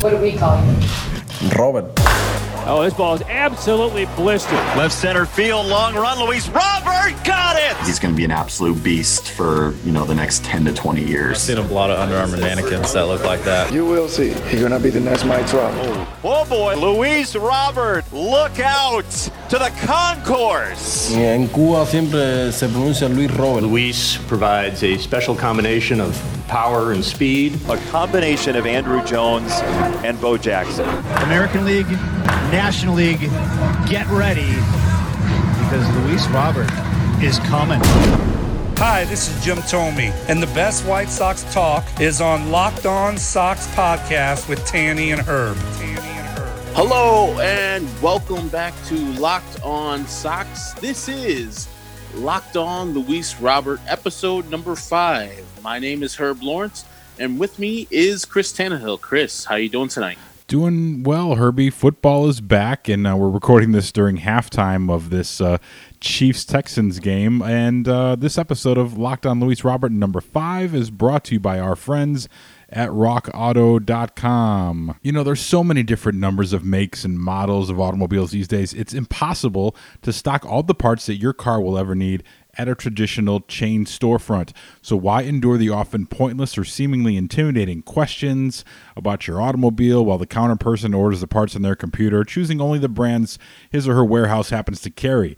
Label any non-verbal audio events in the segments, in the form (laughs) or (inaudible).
What do we call you? Robert. Oh, this ball is absolutely blistered. Left center field, long run. Luis Robert got it. He's going to be an absolute beast for you know the next 10 to 20 years. I've seen a lot of Under Armour mannequins that look like that. You will see. He's going to be the next Mike Trout. Oh, oh boy, Luis Robert, look out to the concourse. En Cuba siempre se pronuncia Luis Robert. Luis provides a special combination of power and speed. A combination of Andruw Jones and Bo Jackson. American League, National League, get ready because Luis Robert is coming. Hi, this is Jim Thome, and the best White Sox talk is on Locked On Sox podcast with Tanny and Herb. Tanny and Herb. Hello, and welcome back to Locked On Sox. This is Locked On Luis Robert, episode number five. My name is Herb Lawrence, and with me is Chris Tannehill. Chris, how you doing tonight? Doing well, Herbie. Football is back, and uh, we're recording this during halftime of this uh, Chiefs Texans game. And uh, this episode of Locked On Luis Robert, number five, is brought to you by our friends at rockauto.com. You know, there's so many different numbers of makes and models of automobiles these days. It's impossible to stock all the parts that your car will ever need at a traditional chain storefront. So why endure the often pointless or seemingly intimidating questions about your automobile while the counter person orders the parts on their computer, choosing only the brands his or her warehouse happens to carry?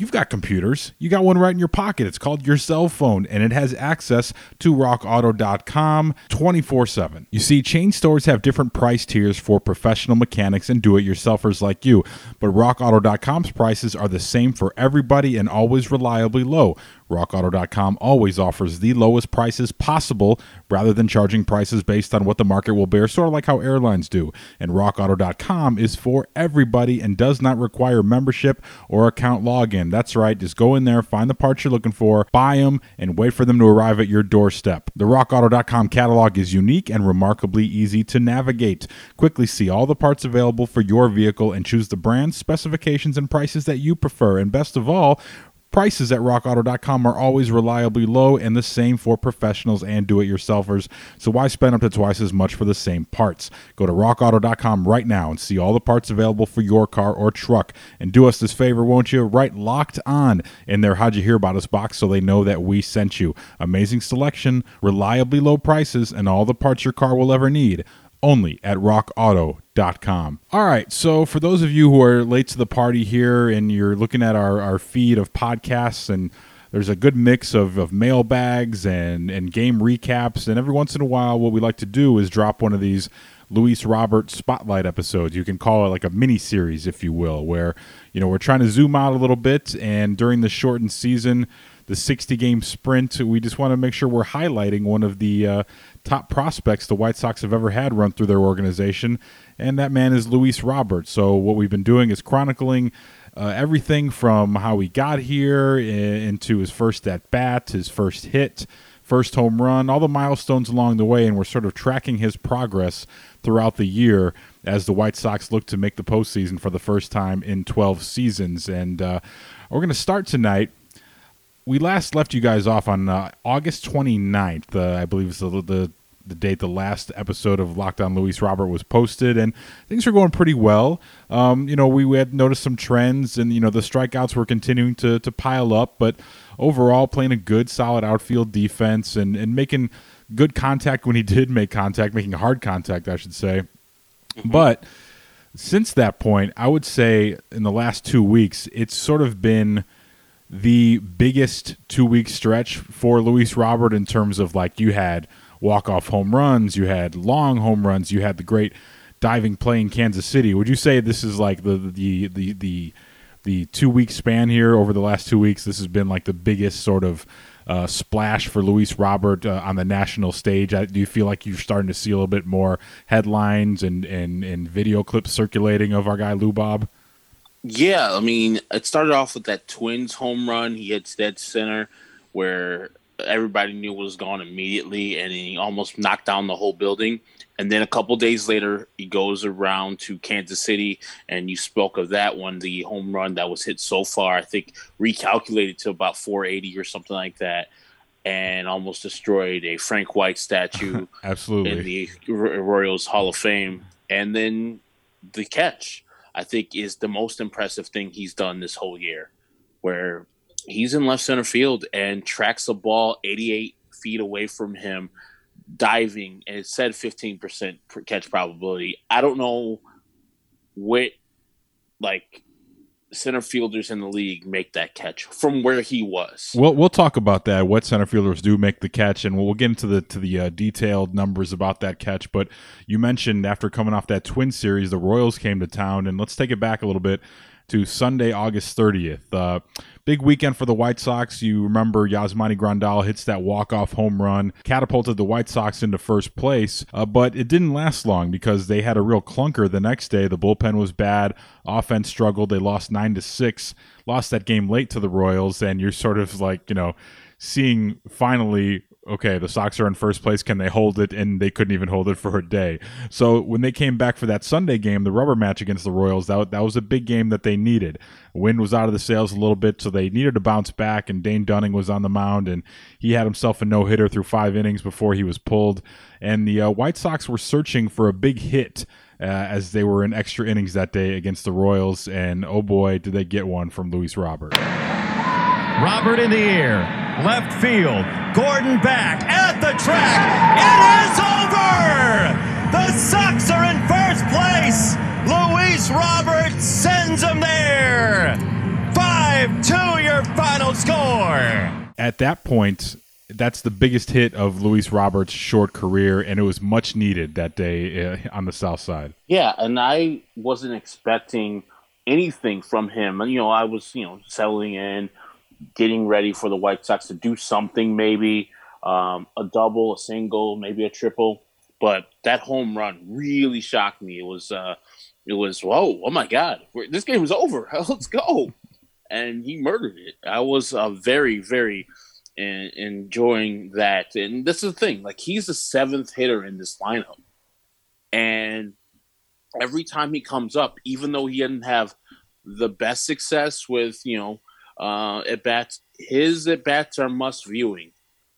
You've got computers. You got one right in your pocket. It's called your cell phone, and it has access to rockauto.com 24 7. You see, chain stores have different price tiers for professional mechanics and do it yourselfers like you, but rockauto.com's prices are the same for everybody and always reliably low. RockAuto.com always offers the lowest prices possible rather than charging prices based on what the market will bear, sort of like how airlines do. And RockAuto.com is for everybody and does not require membership or account login. That's right, just go in there, find the parts you're looking for, buy them, and wait for them to arrive at your doorstep. The RockAuto.com catalog is unique and remarkably easy to navigate. Quickly see all the parts available for your vehicle and choose the brands, specifications, and prices that you prefer. And best of all, Prices at rockauto.com are always reliably low and the same for professionals and do it yourselfers. So why spend up to twice as much for the same parts? Go to rockauto.com right now and see all the parts available for your car or truck. And do us this favor, won't you? Write locked on in their How'd You Hear About Us box so they know that we sent you. Amazing selection, reliably low prices, and all the parts your car will ever need only at rockauto.com. All right, so for those of you who are late to the party here and you're looking at our, our feed of podcasts and there's a good mix of, of mailbags and, and game recaps, and every once in a while, what we like to do is drop one of these Luis Robert spotlight episodes. You can call it like a mini series, if you will, where you know we're trying to zoom out a little bit, and during the shortened season, the 60 game sprint, we just want to make sure we're highlighting one of the uh, top prospects the White Sox have ever had run through their organization, and that man is Luis Robert. So what we've been doing is chronicling uh, everything from how he got here into his first at bat, his first hit, first home run, all the milestones along the way, and we're sort of tracking his progress throughout the year as the White Sox look to make the postseason for the first time in 12 seasons. And uh, we're going to start tonight we last left you guys off on uh, August 29th, uh, I believe is the, the, the date the last episode of Locked On Luis Robert was posted, and things were going pretty well. Um, you know, we, we, had noticed some trends, and you know the strikeouts were continuing to to pile up, but overall playing a good, solid outfield defense and and making good contact when he (laughs) did make contact, making hard contact, I should say. Mm-hmm. But since that point, I would say in the last two weeks, it's sort of been the biggest two week stretch for Luis Robert in terms of like you had walk off home runs, you had long home runs, you had the great diving play in Kansas City. Would you say this is like the the the the the two week span here over the last two weeks? This has been like the biggest sort of uh, splash for Luis Robert uh, on the national stage. I, do you feel like you're starting to see a little bit more headlines and and, and video clips circulating of our guy Lou Bob? Yeah, I mean, it started off with that Twins home run. He hits dead center where everybody knew was gone immediately, and he almost knocked down the whole building. And then a couple days later, he goes around to Kansas City, and you spoke of that one, the home run that was hit so far. I think recalculated to about 480 or something like that. and almost destroyed a Frank White statue (laughs) Absolutely. in the Royals Hall of Fame. And then the catch, I think, is the most impressive thing he's done this whole year, where he's in left center field and tracks a ball 88 feet away from him, diving, and it said 15% catch probability. I don't know what, like, center fielders in the league make that catch from where he was. We'll we'll talk about that. What center fielders do make the catch, and we'll get into the to the uh, detailed numbers about that catch. But you mentioned after coming off that Twin series, the Royals came to town, and let's take it back a little bit to Sunday, August 30th. Uh, big weekend for the White Sox. You remember Yasmani Grandal hits that walk-off home run, catapulted the White Sox into first place, uh, but it didn't last long because they had a real clunker the next day. The bullpen was bad, offense struggled. They lost nine to six, lost that game late to the Royals, and you're sort of like you know seeing finally okay, the Sox are in first place. Can they hold it? And they couldn't even hold it for a day. So when they came back for that Sunday game, the rubber match against the Royals, that, that was a big game that they needed. Wind was out of the sails a little bit, so they needed to bounce back. And Dane Dunning was on the mound, and he had himself a no hitter through five innings before he was pulled. And the uh, White Sox were searching for a big hit. Uh, as they were in extra innings that day against the Royals, and oh boy, did they get one from Luis Robert. Robert in the air, left field. Gordon back at the track. It is over. The Sox are in first place. Luis Robert sends them there. 5 2 your final score. At that point, that's the biggest hit of Luis Roberts' short career, and it was much needed that day uh, on the South Side. Yeah, and I wasn't expecting anything from him. And, you know, I was, you know, settling in, getting ready for the White Sox to do something, maybe um, a double, a single, maybe a triple. But that home run really shocked me. It was, uh, it was, whoa, oh my God, this game is over. (laughs) Let's go. And he murdered it. I was uh, very, very in, enjoying that. And this is the thing like, he's the seventh hitter in this lineup. And every time he comes up, even though he didn't have the best success with, you know, uh, at bats, his at bats are must viewing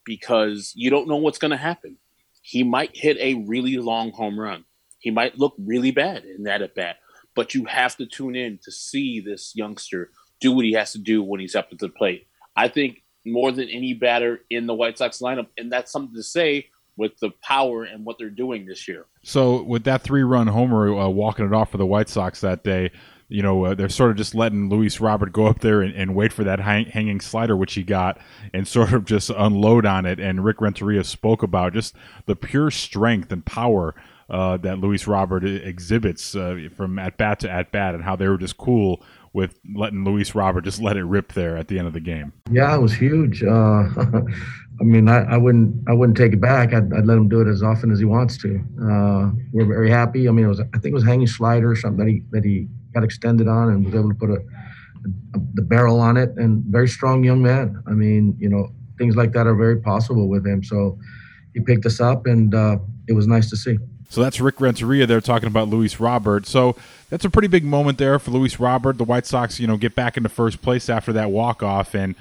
because you don't know what's going to happen. He might hit a really long home run. He might look really bad in that at bat, but you have to tune in to see this youngster do what he has to do when he's up at the plate. I think more than any batter in the White Sox lineup, and that's something to say with the power and what they're doing this year. So, with that three-run homer uh, walking it off for the White Sox that day, you know, uh, they're sort of just letting Luis Robert go up there and, and wait for that hang, hanging slider, which he got, and (laughs) sort of just unload on it. And Rick Renteria spoke about just the pure strength and power uh, that Luis Robert exhibits uh, from at bat to at bat, and how they were just cool with letting Luis Robert just let it rip there at the end of the game. Yeah, it was huge. Uh, (laughs) I mean, I, I, wouldn't, I wouldn't take it back. I'd, I'd, let him do it as often as he wants to. Uh, we're very happy. I mean, it was, I think it was hanging slider or something that he that he got extended on and was able to put a, a, the barrel on it. And very strong young man. I mean, you know, things like that are very possible with him. So he picked us up, and uh, it was nice to see. So that's Rick Renteria there talking about Luis Robert. So that's a pretty big moment there for Luis Robert. The White Sox, you know, get back into first place after that walk off, and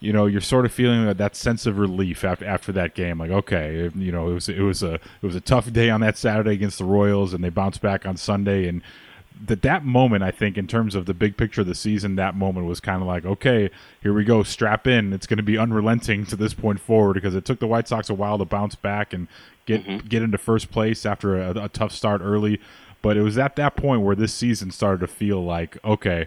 you know you're sort of feeling that, that sense of relief after after that game. Like, okay, you know, it was it was a it was a tough day on that Saturday against the Royals, and they bounced back on Sunday, and that that moment, I think, in terms of the big picture of the season, that moment was kind of like, okay, here we go, strap in. It's going to be unrelenting to this point forward because it took the White Sox a while to bounce back and get mm-hmm. get into first place after a, a, tough start early. But it was at that point where this season started to feel like, okay,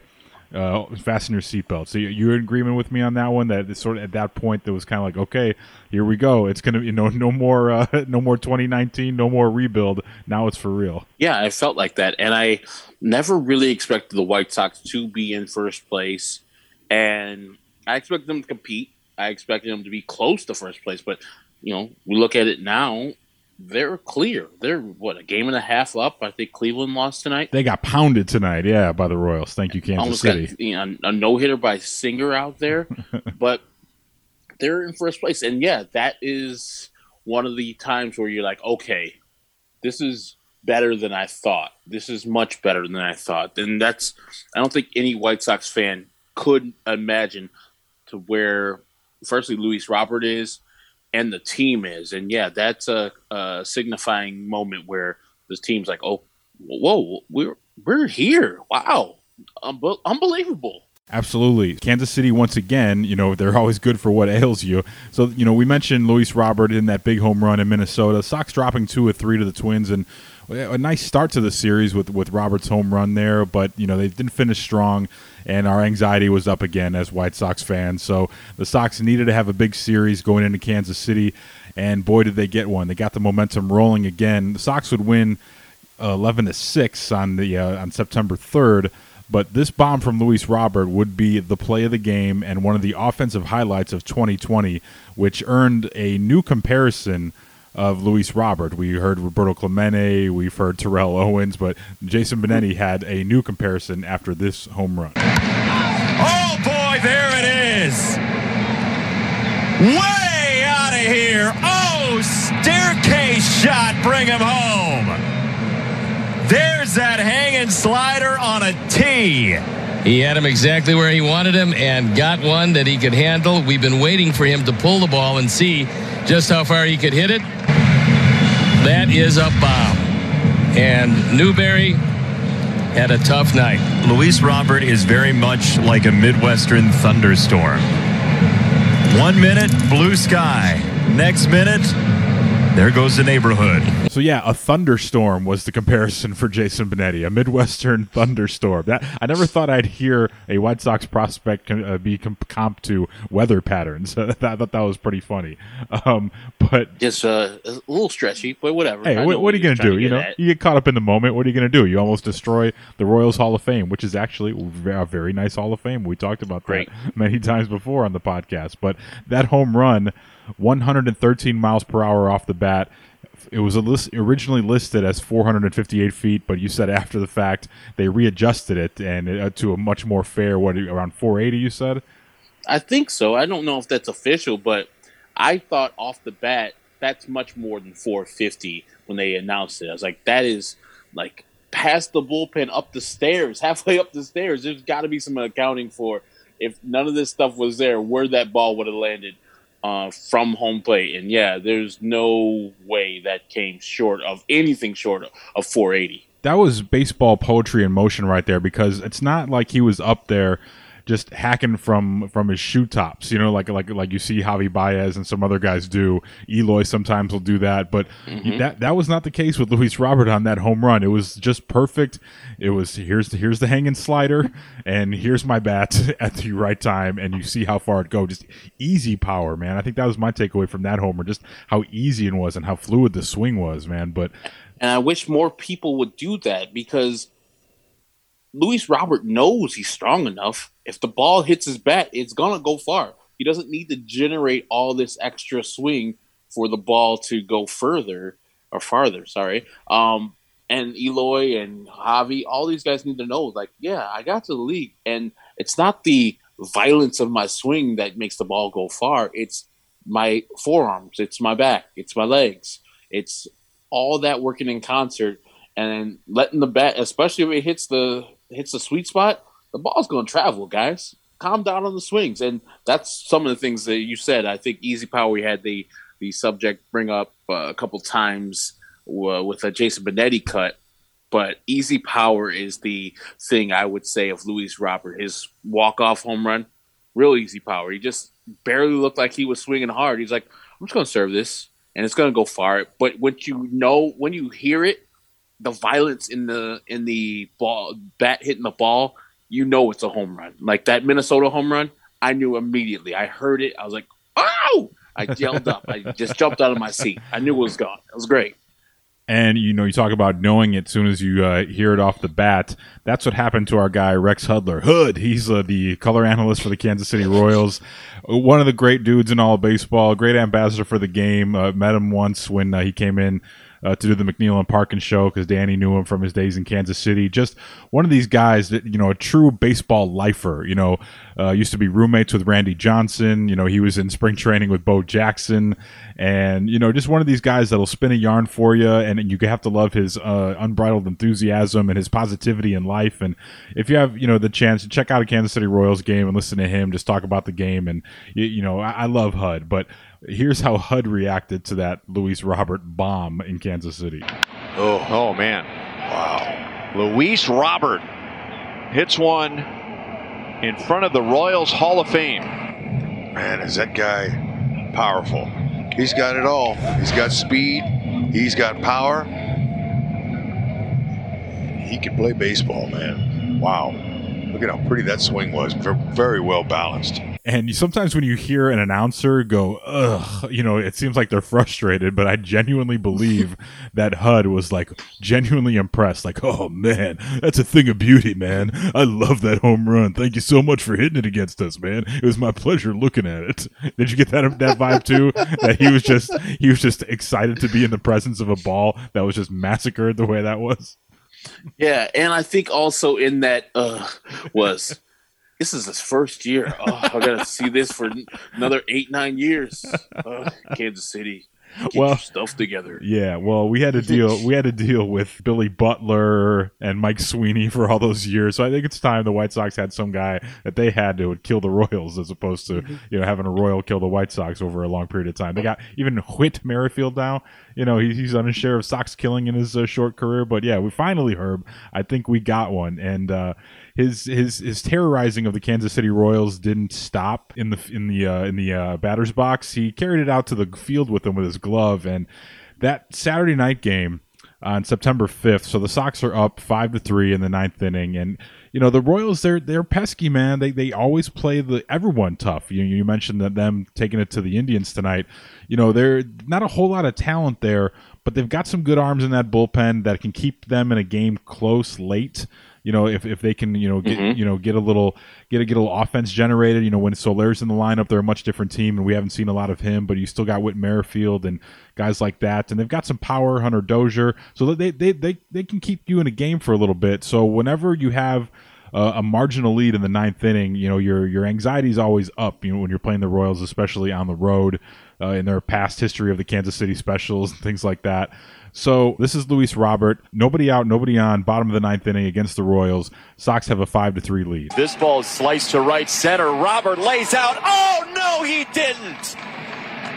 uh, fasten your seatbelt. So you're in agreement with me on that one. That sort of at that point, that was kind of like, okay, here we go. It's gonna, you know, (laughs) no more, uh, (laughs) no more 2019, no more rebuild. Now it's for real. Yeah, I felt like that, and I never really expected the White Sox to be in first place, and I expected them to compete. I expected them to be close to first place, but you know, we look at it now they're clear. They're what a game and a half up. I think Cleveland lost tonight. They got pounded tonight, yeah, by the Royals. Thank you, Kansas Almost City. Got, you know, a no hitter by Singer out there, (laughs) but they're in first place, and yeah, that is one of the times where you're like, okay, this is better than I thought. This is much better than I thought, and that's I don't think any White Sox fan could imagine to where firstly Luis Robert is and the team is. And yeah, that's a, a signifying moment where the team's like, oh, whoa, we're we're here. Wow, unbelievable. Absolutely. Kansas City, once again, you know, they're always good for what ails you. So, you know, we mentioned Luis Robert in that big home run in Minnesota. Sox dropping two or three to the Twins, and a nice start to the series with, with Robert's home run there, but, you know, they didn't finish strong, and our anxiety was up again as White Sox fans. So the Sox needed to have a big series going into Kansas City, and boy, did they get one. They got the momentum rolling again. The Sox would win 11 to 6 on, the, uh, on September 3rd but this bomb from Luis Robert would be the play of the game and one of the offensive highlights of 2020, which earned a new comparison of Luis Robert. We heard Roberto Clemente, we've heard Terrell Owens, but Jason Benetti had a new comparison after this home run. Oh boy, there it is! Way out of here! Oh, staircase shot, bring him home! There's that hanging slider on a tee. He had him exactly where he wanted him and got one that he could handle. We've been waiting for him to pull the ball and see just how far he could hit it. That is a bomb. And Newberry had a tough night. Luis Robert is very much like a Midwestern thunderstorm. One minute, blue sky. Next minute, there goes the neighborhood. So yeah, a thunderstorm was the comparison for Jason Benetti, a Midwestern (laughs) thunderstorm. That I never thought I'd hear a White Sox prospect uh, be comp, comp to weather patterns. (laughs) I thought that was pretty funny. Um, but just uh, a little stretchy, but whatever. Hey, what, what, are you going to do? You know, at. you get caught up in the moment. What are you going to do? You almost destroy the Royals Hall of Fame, which is actually a very nice Hall of Fame. We talked about Great. that (laughs) many times before on the podcast. But that home run 113 miles per hour off the bat. It was list, originally listed as 458 feet, but you said after the fact they readjusted it and uh, to a much more fair what around 480. You said. I think so. I don't know if that's official, but I thought off the bat that's much more than 450 when they announced it. I was like, that is like past the bullpen up the stairs, (laughs) halfway up the stairs. There's got to be some accounting for if none of this stuff was there, where that ball would have landed uh, from home plate. And yeah, there's no way that came short of anything short of 480. That was baseball poetry in motion right there because it's not like he was up there just hacking from from his shoe tops. You know, like like like you see Javi Baez and some other guys do. Eloy sometimes will do that, but mm-hmm. that that was not the case with Luis Robert on that home run. It was just perfect. It was here's the here's the hanging slider, and here's my bat (laughs) at the right time, and you see how far it go. Just easy power, man. I think that was my takeaway from that homer. Just how easy it was and how fluid the swing was, man. But and I wish more people would do that because Luis Robert knows he's strong enough. If the ball hits his bat, it's gonna go far. He doesn't need to generate all this extra swing for the ball to go further or farther. Sorry. Um, and Eloy and Javi, all these guys need to know, like, yeah, I got to the league, and it's not the violence of my swing that makes the ball go far. It's my forearms, it's my back, it's my legs, it's all that working in concert, and letting the bat, especially if it hits the hits the sweet spot, the ball's going to travel, guys. Calm down on the swings, and that's some of the things that you said. I think Easy Power we had the the subject bring up uh, a couple times uh, with a Jason Benetti cut, but Easy Power is the thing I would say of Luis Robert. His walk off home run, real easy power. He just barely looked like he was swinging hard. He's like, I'm just going to serve this, and it's going to go far. But when you know, when you hear it, the violence in the in the ball bat hitting the ball, you know it's a home run. Like that Minnesota home run, I knew immediately. I heard it. I was like, "Oh!" I yelled up. I just jumped out of my seat. I knew it was gone. It was great. And you know, you talk about knowing it as soon as you uh, hear it off the bat. That's what happened to our guy Rex Hudler. Hood, he's uh, the color analyst for the Kansas City Royals. One of the great dudes in all baseball. Great ambassador for the game. Uh, met him once when uh, he came in uh, to do the McNeil and Parkins show because Danny knew him from his days in Kansas City. Just one of these guys that you know, a true baseball lifer. You know, uh, used to be roommates with Randy Johnson. You know, he was in spring training with Bo Jackson, and you know, just one of these guys that'll spin a yarn for you, and you have to love his uh, unbridled enthusiasm and his positivity in life. And if you have you know the chance to check out a Kansas City Royals game and listen to him just talk about the game, and you, you know, I, I love Hud, but Here's how Hud reacted to that Luis Robert bomb in Kansas City. Oh, oh man. Wow. Luis Robert hits one in front of the Royals Hall of Fame. Man, is that guy powerful? He's got it all. He's got speed, he's got power. He can play baseball, man. Wow. Look at how pretty that swing was. Very well balanced. And you, sometimes when you hear an announcer go, ugh, you know, it seems like they're frustrated, but I genuinely believe (laughs) that Hud was like genuinely impressed. Like, oh man, that's a thing of beauty, man. I love that home run. Thank you so much for hitting it against us, man. It was my pleasure looking at it. (laughs) Did you get that that vibe too? that he was just he was just excited to be in the presence of a ball that was just massacred the way that was. Yeah, and I think also in that uh was this is his first year. Oh, I gotta (laughs) see this for another eight, nine years. Uh, Kansas City. Get well, your stuff together. Yeah, well, we had to deal (laughs) we had to deal with Billy Butler and Mike Sweeney for all those years. So I think it's time the White Sox had some guy that they had to kill the Royals as opposed to Mm-hmm. you know having a Royal kill the White Sox over a long period of time. They got even Whit Merrifield now. You know he, he's on his share of Sox killing in his uh, short career, but yeah, we finally Herb. I think we got one, and uh, his his his terrorizing of the Kansas City Royals didn't stop in the in the uh, in the uh, batter's box. He carried it out to the field with him with his glove, and that Saturday night game on September fifth. So the Sox are up five to three in the ninth inning, and you know the Royals they're they're pesky man. They they always play the everyone tough. You you mentioned that them taking it to the Indians tonight. You know they're not a whole lot of talent there, but they've got some good arms in that bullpen that can keep them in a game close late you know, if, if they can, you know, get Mhm. you know get a little get a get a little offense generated. You know, when Soler's in the lineup, they're a much different team, and we haven't seen a lot of him. But you still got Whit Merrifield and guys like that, and they've got some power, Hunter Dozier, so they they they they can keep you in a game for a little bit. So whenever you have uh, a marginal lead in the ninth inning, you know your your anxiety is always up. You know when you're playing the Royals, especially on the road, uh, in their past history of the Kansas City Specials and things like that. So this is Luis Robert. Nobody out, nobody on. Bottom of the ninth inning against the Royals. Sox have a five to three lead. This ball is sliced to right center. Robert lays out. Oh, no, he didn't.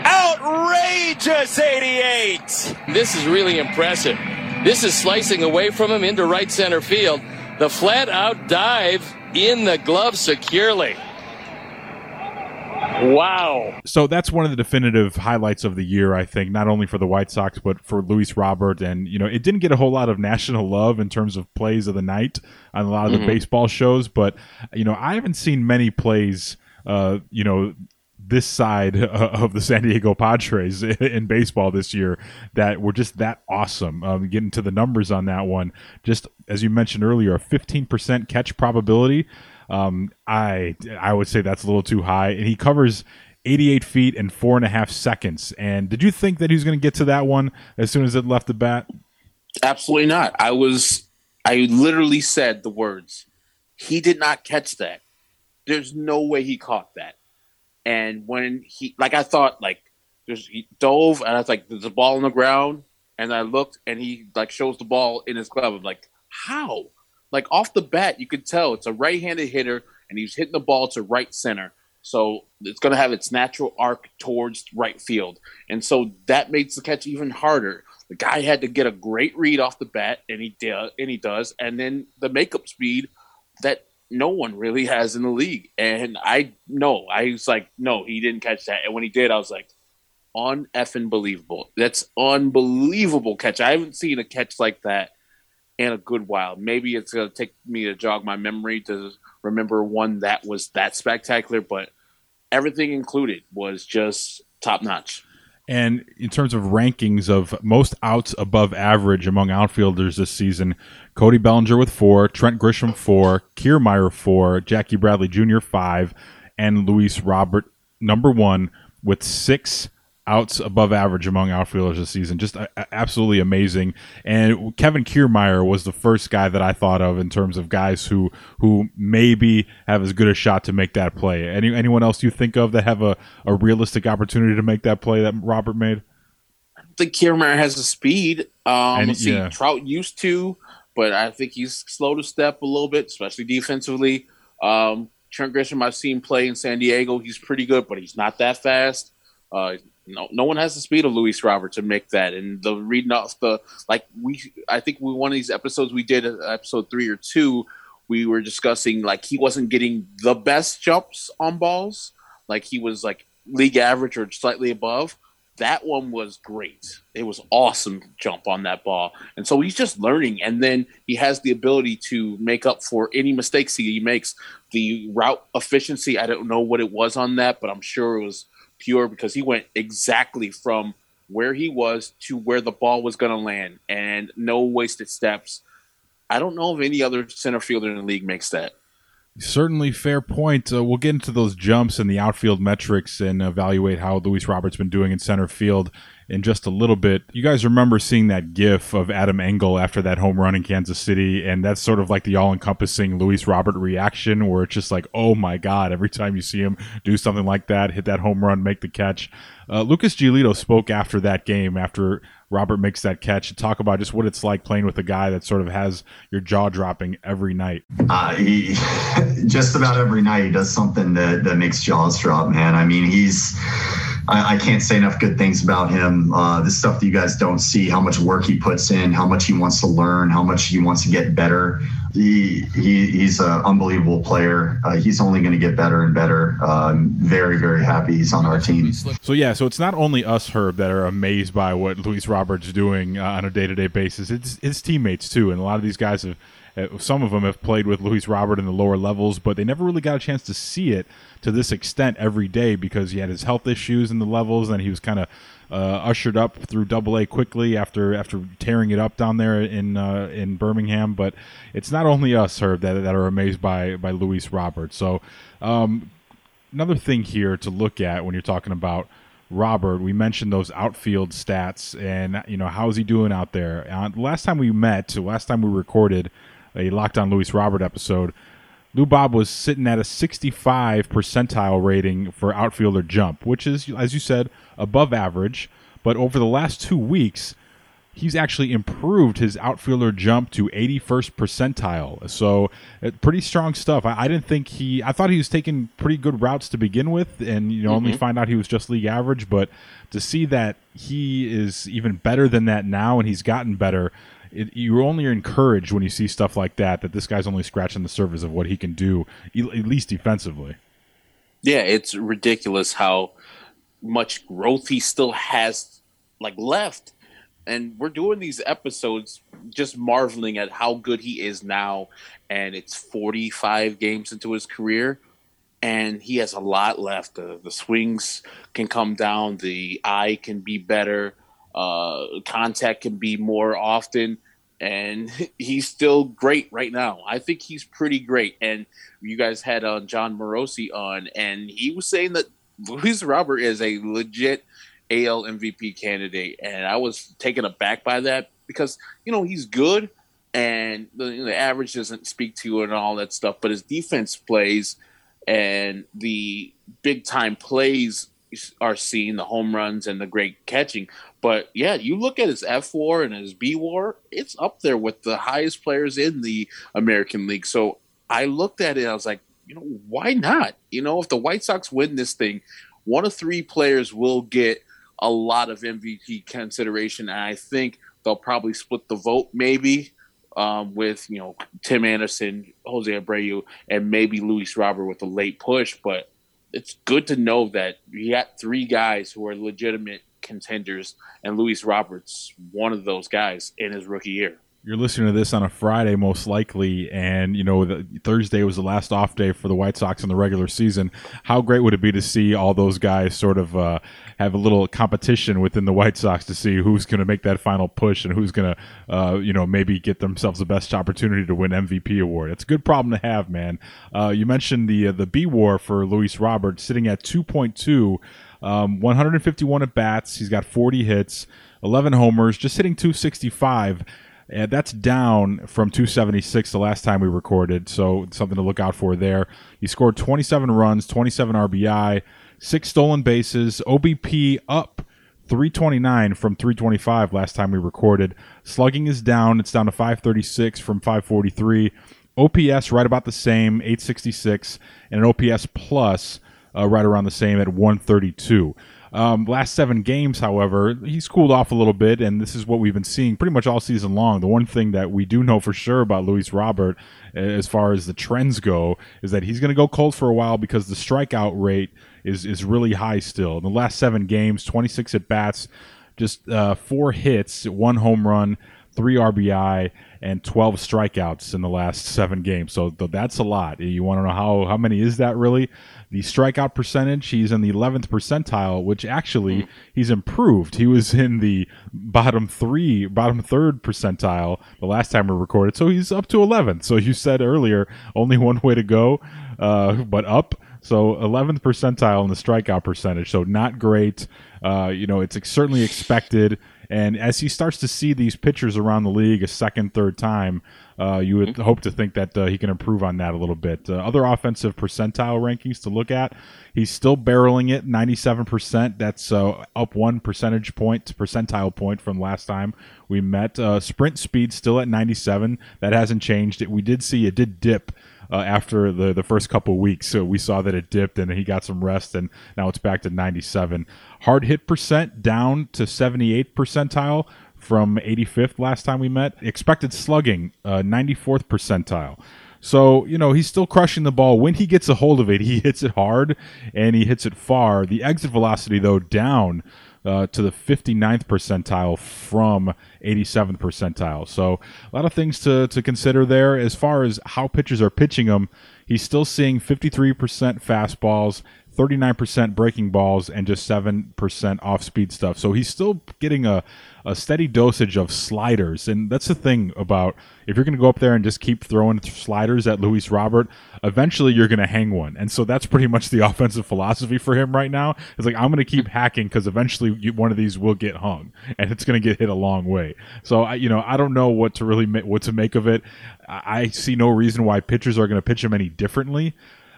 Outrageous 88. This is really impressive. This is slicing away from him into right center field. The flat out dive in the glove securely. Wow. So that's one of the definitive highlights of the year, I think, not only for the White Sox, but for Luis Robert. And, you know, it didn't get a whole lot of national love in terms of plays of the night on a lot of the Mhm. baseball shows. But, you know, I haven't seen many plays, uh, you know, this side (laughs) of the San Diego Padres (laughs) in baseball this year that were just that awesome. Um, getting to the numbers on that one, just as you mentioned earlier, a 15% catch probability. Um, I I would say that's a little too high, and he covers 88 feet and four and a half seconds. And did you think that he was going to get to that one as soon as it left the bat? Absolutely not. I was I literally said the words. He did not catch that. There's no way he caught that. And when he like I thought like there's he dove and I was like there's a ball on the ground and I looked and he like shows the ball in his glove. I'm like, how? Like off the bat, you could tell it's a right-handed hitter and he's hitting the ball to right center. So it's going to have its natural arc towards right field. And so that makes the catch even harder. The guy had to get a great read off the bat, and he did, and he does. And then the makeup speed that no one really has in the league. And I no, I was like, no, he didn't catch that. And when he did, I was like, on effing believable. That's unbelievable catch. I haven't seen a catch like that in a good while. Maybe it's gonna take me to jog my memory to remember one that was that spectacular, but everything included was just top notch. And in terms of rankings of most outs above average among outfielders this season, Cody Bellinger with four, Trent Grisham four, Kiermaier four, Jackie Bradley Jr. five, and Luis Robert number one with six outs above average among outfielders this season. Just uh, absolutely amazing. And Kevin Kiermaier was the first guy that I thought of in terms of guys who who maybe have as good a shot to make that play. Any anyone else you think of that have a, a realistic opportunity to make that play that Robert made? I think Kiermaier has the speed. Um, And- see, yeah. Trout used to, but I think he's slow to step a little bit, especially defensively. Um, Trent Grisham, I've seen play in San Diego. He's pretty good, but he's not that fast. Uh, No, no one has the speed of Luis Robert to make that. And the reading off the like we, I think we one of these episodes we did, episode three or two, we were discussing like he wasn't getting the best jumps on balls, like he was like league average or slightly above. That one was great. It was awesome jump on that ball, and so he's just learning. And then he has the ability to make up for any mistakes he makes. The route efficiency, I don't know what it was on that, but I'm sure it was pure because he went exactly from where he was to where the ball was going to land, and no wasted steps. I don't know if any other center fielder in the league makes that. Certainly, fair point. Uh, we'll get into those jumps and the outfield metrics and evaluate how Luis Robert's been doing in center field in just a little bit. You guys remember seeing that GIF of Adam Engel after that home run in Kansas City, and that's sort of like the all-encompassing Luis Robert reaction, where it's just like, oh my god! Every time you see him do something like that, hit that home run, make the catch. Uh, Lucas Giolito spoke after that game, after Robert makes that catch, to talk about just what it's like playing with a guy that sort of has your jaw dropping every night. Uh, he (laughs) just about every night he does something that that makes jaws drop, man. I mean, he's I, I, can't say enough good things about him. Uh, the stuff that you guys don't see, how much work he puts in, how much he wants to learn, how much he wants to get better. He, he he's an unbelievable player. Uh, he's only going to get better and better. Uh, I'm very very happy he's on our team. So yeah, so it's not only us, Herb, that are amazed by what Luis Roberts doing uh, on a day to day basis. It's his teammates too, and a lot of these guys have uh, some of them have played with Luis Robert in the lower levels, but they never really got a chance to see it to this extent every day because he had his health issues in the levels, and he was kind of uh, ushered up through Double A quickly after after tearing it up down there in uh, in Birmingham. But it's not only us, Herb, that, that are amazed by by Luis Robert. So um, another thing here to look at when you're talking about. Robert, we mentioned those outfield stats, and you know how's he doing out there? Uh, last time we met, last time we recorded, a Locked On Luis Robert episode, Lou Bob was sitting at a 65 percentile rating for outfielder jump, which is, as you said, above average. But over the last two weeks, he's actually improved his outfielder jump to 81st percentile. So, uh, pretty strong stuff. I, I, didn't think he. I thought he was taking pretty good routes to begin with, and you know, mm-hmm. only find out he was just league average. But to see that he is even better than that now, and he's gotten better it, you're only encouraged when you see stuff like that that this guy's only scratching the surface of what he can do, at least defensively. Yeah, it's ridiculous how much growth he still has like left. And we're doing these episodes just marveling at how good he is now. And it's 45 games into his career, and he has a lot left. The, the swings can come down, the eye can be better, uh, contact can be more often and (laughs) he's still great right now. I think he's pretty great. And you guys had uh, Jon Morosi on, and he was saying that Luis Robert is a legit AL MVP candidate, and I was taken aback by that because you know he's good, and the, the average doesn't speak to it and all that stuff, but his defense plays and the big time plays are seeing the home runs and the great catching. But yeah, you look at his fWAR and his bWAR, it's up there with the highest players in the American League. So I looked at it, I was like, you know, why not? You know, if the White Sox win this thing, one of three players will get a lot of MVP consideration. And I think they'll probably split the vote, maybe. Um, with you know Tim Anderson, Jose Abreu, and maybe Luis Robert with a late push, but it's good to know that you got three guys who are legitimate contenders, and Luis Roberts, one of those guys in his rookie year. You're listening to this on a Friday, most likely, and you know the, Thursday was the last off day for the White Sox in the regular season. How great would it be to see all those guys sort of uh, have a little competition within the White Sox to see who's going to make that final push and who's going to, uh, you know, maybe get themselves the best opportunity to win MVP award. It's a good problem to have, man. Uh, you mentioned the uh, the bWAR for Luis Robert sitting at 2.2, um, 151 at bats. He's got 40 hits, 11 homers, just hitting 265. And that's down from 276 the last time we recorded, so something to look out for there. He scored 27 runs, 27 RBI, six stolen bases, OBP up 329 from 325 last time we recorded. Slugging is down, it's down to 536 from 543. OPS right about the same, 866, and an OPS plus uh, right around the same at 132. Um, last seven games, however, he's cooled off a little bit, and this is what we've been seeing pretty much all season long. The one thing that we do know for sure about Luis Robert, as far as the trends go, is that he's going to go cold for a while because the strikeout rate is is really high still. In the last seven games, 26 at bats, just uh, four hits, one home run, three RBI, and 12 strikeouts in the last seven games. So th- that's a lot. You want to know how how many is that really? The strikeout percentage, he's in the 11th percentile, which actually mm. he's improved. He was in the bottom three, bottom third percentile the last time we recorded. So he's up to 11th. So you said earlier, only one way to go, uh, but up. So 11th percentile in the strikeout percentage. So not great. Uh, you know, it's certainly expected. And as he starts to see these pitchers around the league a second, third time, uh, you would mm-hmm. hope to think that uh, he can improve on that a little bit. Uh, other offensive percentile rankings to look at, he's still barreling it 97%. That's uh, up one percentage point, percentile point from last time we met. Uh, sprint speed still at 97. That hasn't changed. It, we did see it did dip. Uh, after the, the first couple weeks. So we saw that it dipped and he got some rest, and now it's back to 97. Hard hit percent down to 78 percentile from 85th last time we met. Expected slugging, uh, 94th percentile. So, you know, he's still crushing the ball. When he gets a hold of it, he (laughs) hits it hard and he hits it far. The exit velocity, though, down uh, to the 59th percentile from 87th percentile. So, a lot of things to, to consider there. As far as how pitchers are pitching him, he's still seeing 53% fastballs, 39% breaking balls and just 7% off speed stuff. So he's still getting a, a steady dosage of sliders. And that's the thing about if you're going to go up there and just keep throwing sliders at Luis Robert, eventually you're going to hang one. And so that's pretty much the (laughs) offensive philosophy for him right now. It's like, I'm going to keep hacking because eventually you, one of these will get hung and it's going to get hit a long way. So, I, you know, I don't know what to really, what to make of it. I see no reason why pitchers are going to pitch him any differently.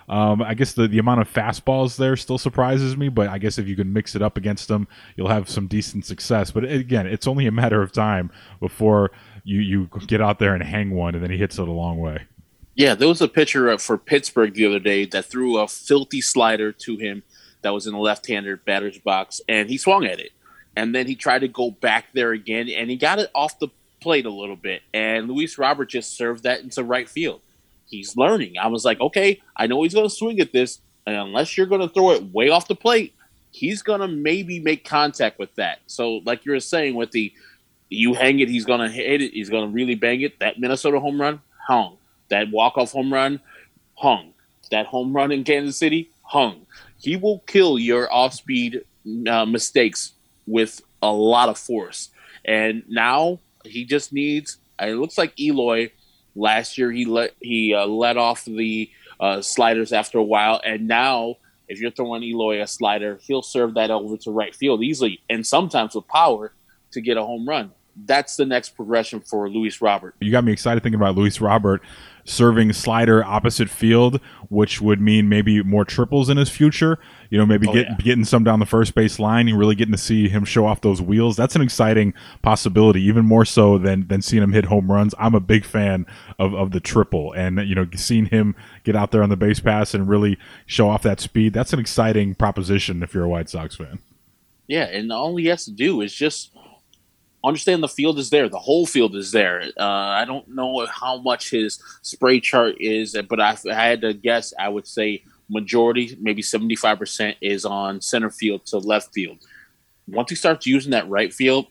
Um, I guess the, the amount of fastballs there still surprises me, but I guess if you can mix it up against them, you'll have some decent success. But again, it's only a matter of time before you, you get out there and hang one, and then he hits it a long way. Yeah, there was a pitcher for Pittsburgh the other day that threw a filthy slider to him that was in the left-hander batter's box, and he swung at it. And then he tried to go back there again, and he got it off the plate a little bit. And Luis Robert just served that into right field he's learning. I was like, okay, I know he's going to swing at this, and unless you're going to throw it way off the plate, he's going to maybe make contact with that. So, like you were saying, with the you hang it, he's going to hit it, he's going to really bang it. That Minnesota home run hung. That walk off home run hung. That home run in Kansas City hung. He will kill your off speed uh, mistakes with a lot of force. And now he just needs. It looks like Eloy Last year, he let he uh, let off the uh, sliders after a while, and now if you're throwing Eloy a slider, he'll serve that over to right field easily, and sometimes with power to get a home run. That's the next progression for Luis Robert. You got me excited thinking about Luis Robert serving slider opposite field, which would mean maybe more triples in his future. You know, maybe oh, get, yeah. getting some down the first base line and really getting to see him show off those wheels. That's an exciting possibility, even more so than than seeing him hit home runs. I'm a big fan of, of the triple, and you know, seeing him get out there on the base pass and really show off that speed. That's an exciting proposition if you're a White Sox fan. Yeah, and all he has to do is just understand the field is there. The whole field is there. Uh, I don't know how much his spray chart is, but I, I had to guess. I would say majority, maybe seventy five percent, is on center field to left field. Once he starts using that right field,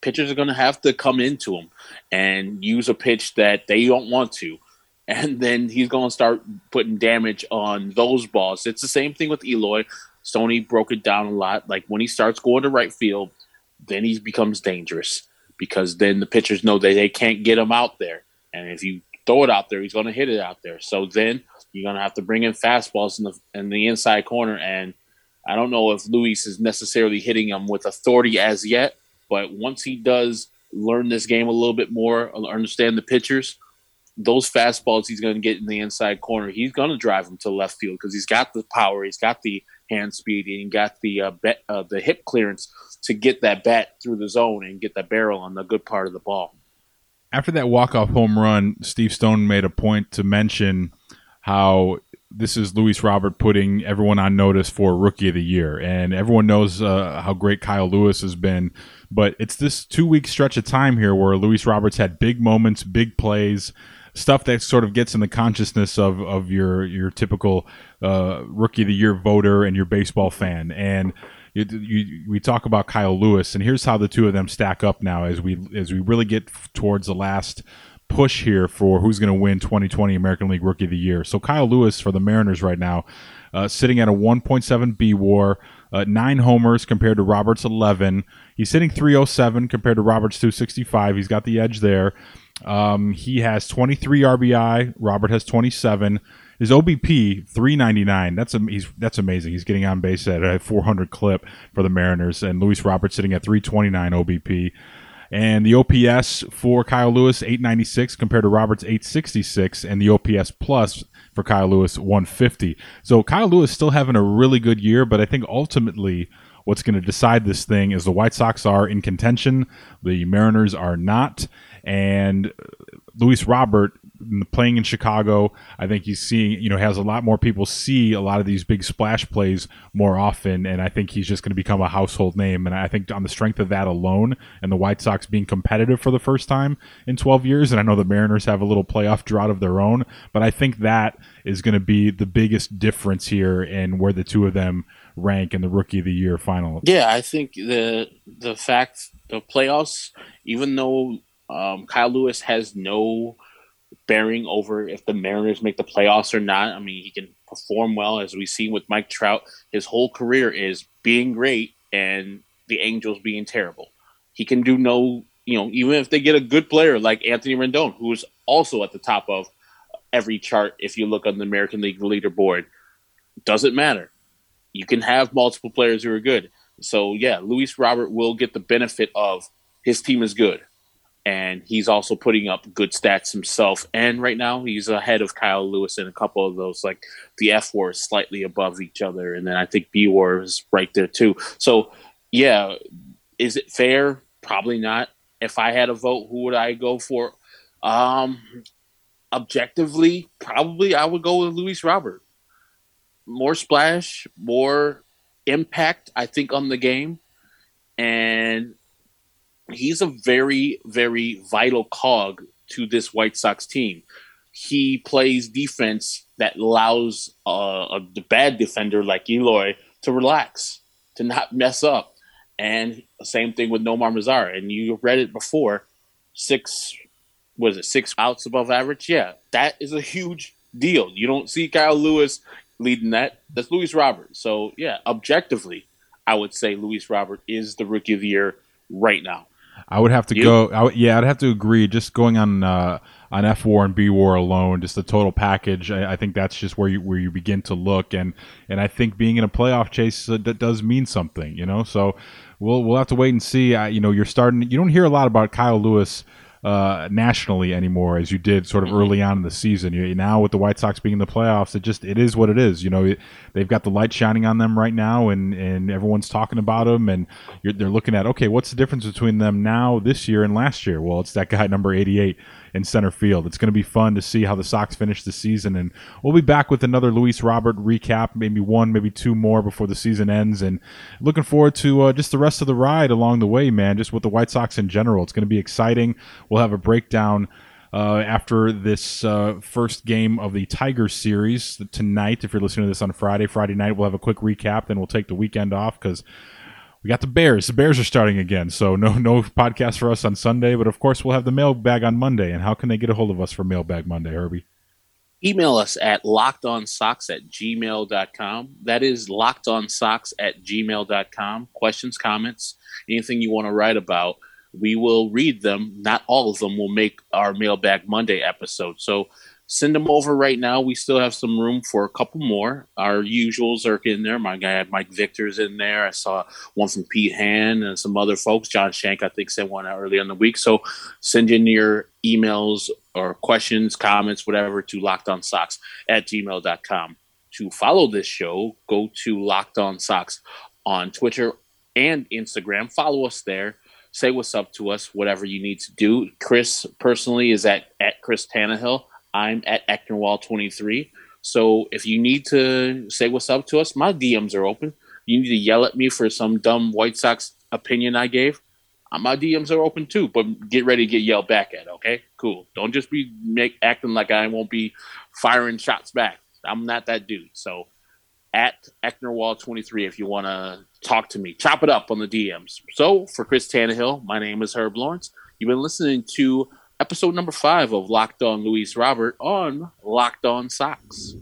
pitchers are going to have to come into him and use a pitch that they don't want to. (laughs) And then he's going to start putting damage on those balls. It's the same thing with Eloy. Stoney broke it down a lot. Like when he starts going to right field, then he becomes dangerous because then the pitchers know that they can't get him out there. And if you throw it out there, he's going to hit it out there. So then you're going to have to bring in fastballs in the in the inside corner. And I don't know if Luis is necessarily hitting them with authority as yet, but once he does learn this game a little bit more, understand the pitchers, those fastballs he's going to get in the inside corner, he's going to drive him to left field because he's got the power, he's got the hand speed, and he got the uh, uh, the hip clearance to get that bat through the zone and get that barrel on the good part of the ball. After that walk-off home run, Steve Stone made a point to mention how this is Luis Robert putting everyone on notice for Rookie of the Year, and everyone knows uh, how great Kyle Lewis has been. But it's this two week stretch of time here where Luis Roberts had big moments, big plays, stuff that sort of gets in the consciousness of of your your typical uh, Rookie of the Year voter and your baseball fan, and. You, you, we talk about Kyle Lewis, and here's how the two of them stack up now as we as we really get towards the last push here for who's going to win 2020 American League Rookie of the Year. So Kyle Lewis for the Mariners right now, uh, sitting at a 1.7 bWAR, uh, nine homers compared to Roberts 11. He's hitting 307 compared to Roberts 265. He's got the edge there. Um, he has 23 RBI. Robert has 27. His OBP 399. That's a, he's that's amazing. He's getting on base at a 400 clip for the Mariners, and Luis Roberts sitting at 329 OBP. And the OPS for Kyle Lewis, 896 compared to Roberts, 866. And the OPS plus for Kyle Lewis, 150. So Kyle Lewis still having a really good year, but I think ultimately what's going to decide this thing is the White Sox are in contention, the Mariners are not. And uh, Luis Robert playing in Chicago, I think he's seeing, you know, has a lot more people see a lot of these big splash plays more often. And I think he's just going to become a household name. And I think on the strength of that alone and the White Sox being competitive for the first time in 12 years, and I know the Mariners have a little playoff drought of their own, but I think that is going to be the biggest difference here in where the two of them rank in the rookie of the year final. Yeah, I think the the fact the playoffs, even though um, Kyle Lewis has no bearing over if the Mariners make the playoffs or not. I mean, he can perform well, as we've seen with Mike Trout. His whole career is being great and the Angels being terrible. He can do no, you know, even if they get a good player like Anthony Rendon, who's also at the top of every chart if you look on the American League leaderboard, doesn't matter. You can have multiple players who are good. So, yeah, Luis Robert will get the benefit of his team is good and he's also putting up good stats himself. And right now, he's ahead of Kyle Lewis in a couple of those. Like the fWAR is slightly above each other, and then I think bWAR is right there too. So, yeah, is it fair? Probably not. If I had a vote, who would I go for? Um, objectively, probably I would go with Luis Robert. More splash, more impact, I think, on the game. And he's a very, very vital cog to this White Sox team. He plays defense that allows uh, a, a bad defender like Eloy to relax, to not mess up. And same thing with Nomar Mazara. And you read it before, six was it six outs above average? Yeah, that is a huge deal. You don't see Kyle Lewis leading that. That's Luis Robert. So yeah, objectively, I would say Luis Robert is the rookie of the year right now. I would have to you? go. I w- yeah, I'd have to agree. Just going on uh, on fWAR and bWAR alone, just the total package. I, I, think that's just where you where you begin to look, and and I think being in a playoff chase uh, that does mean something, you know. So we'll we'll have to wait and see. Uh, you know, you're starting. You don't hear a lot about Kyle Lewis uh, nationally anymore as you did sort of mm-hmm. early on in the season. You, now with the White Sox being in the playoffs, it just it is what it is. You know, it, they've got the light shining on them right now, and and everyone's talking about them, and they're looking at okay, what's the difference between them now this year and last year? Well, it's that guy number eighty eight in center field. It's going to be fun to see how the Sox finish the season, and we'll be back with another Luis Robert recap, maybe one, maybe two more before the season ends, and looking forward to uh, just the rest of the ride along the way, man. Just with the White Sox in general, it's going to be exciting. We'll have a breakdown. Uh, after this uh, first game of the Tigers series tonight. If you're listening to this on Friday, Friday night, we'll have a quick recap. Then we'll take the weekend off because we got the Bears. The Bears are starting again, so no no podcast for us on Sunday, but of course we'll have the mailbag on Monday. And how can they get a hold of us for mailbag Monday, Herbie? Email us at lockedonsox at gmail.com. That is lockedonsox at gmail.com. Questions, comments, anything you want to write about, we will read them. Not all of them will make our mailbag Monday episode. So send them over right now. We still have some room for a couple more. Our usuals are in there. My guy Mike Victor's in there. I saw one from Pete Han and some other folks. John Shank, I think, sent one out early in the week. So send in your emails or questions, comments, whatever to lockedonsox at gmail.com. To follow this show, go to Locked On Sox on Twitter and Instagram. Follow us there. Say what's up to us, whatever you need to do. Chris personally is at, at Chris Tannehill. I'm at Ecknerwall23. So if you need to say what's up to us, my DMs are open. You need to yell at me for some dumb White Sox opinion I gave. Uh, my DMs are open too, but get ready to get yelled back at. Okay, cool. Don't just be make acting like I won't be firing shots back. I'm not that dude. So at Ecknerwall23 if you want to talk to me. Chop it up on the DMs. So for Chris Tannehill, my name is Herb Lawrence. You've been listening to episode number five of Locked On Luis Robert on Locked On Sox.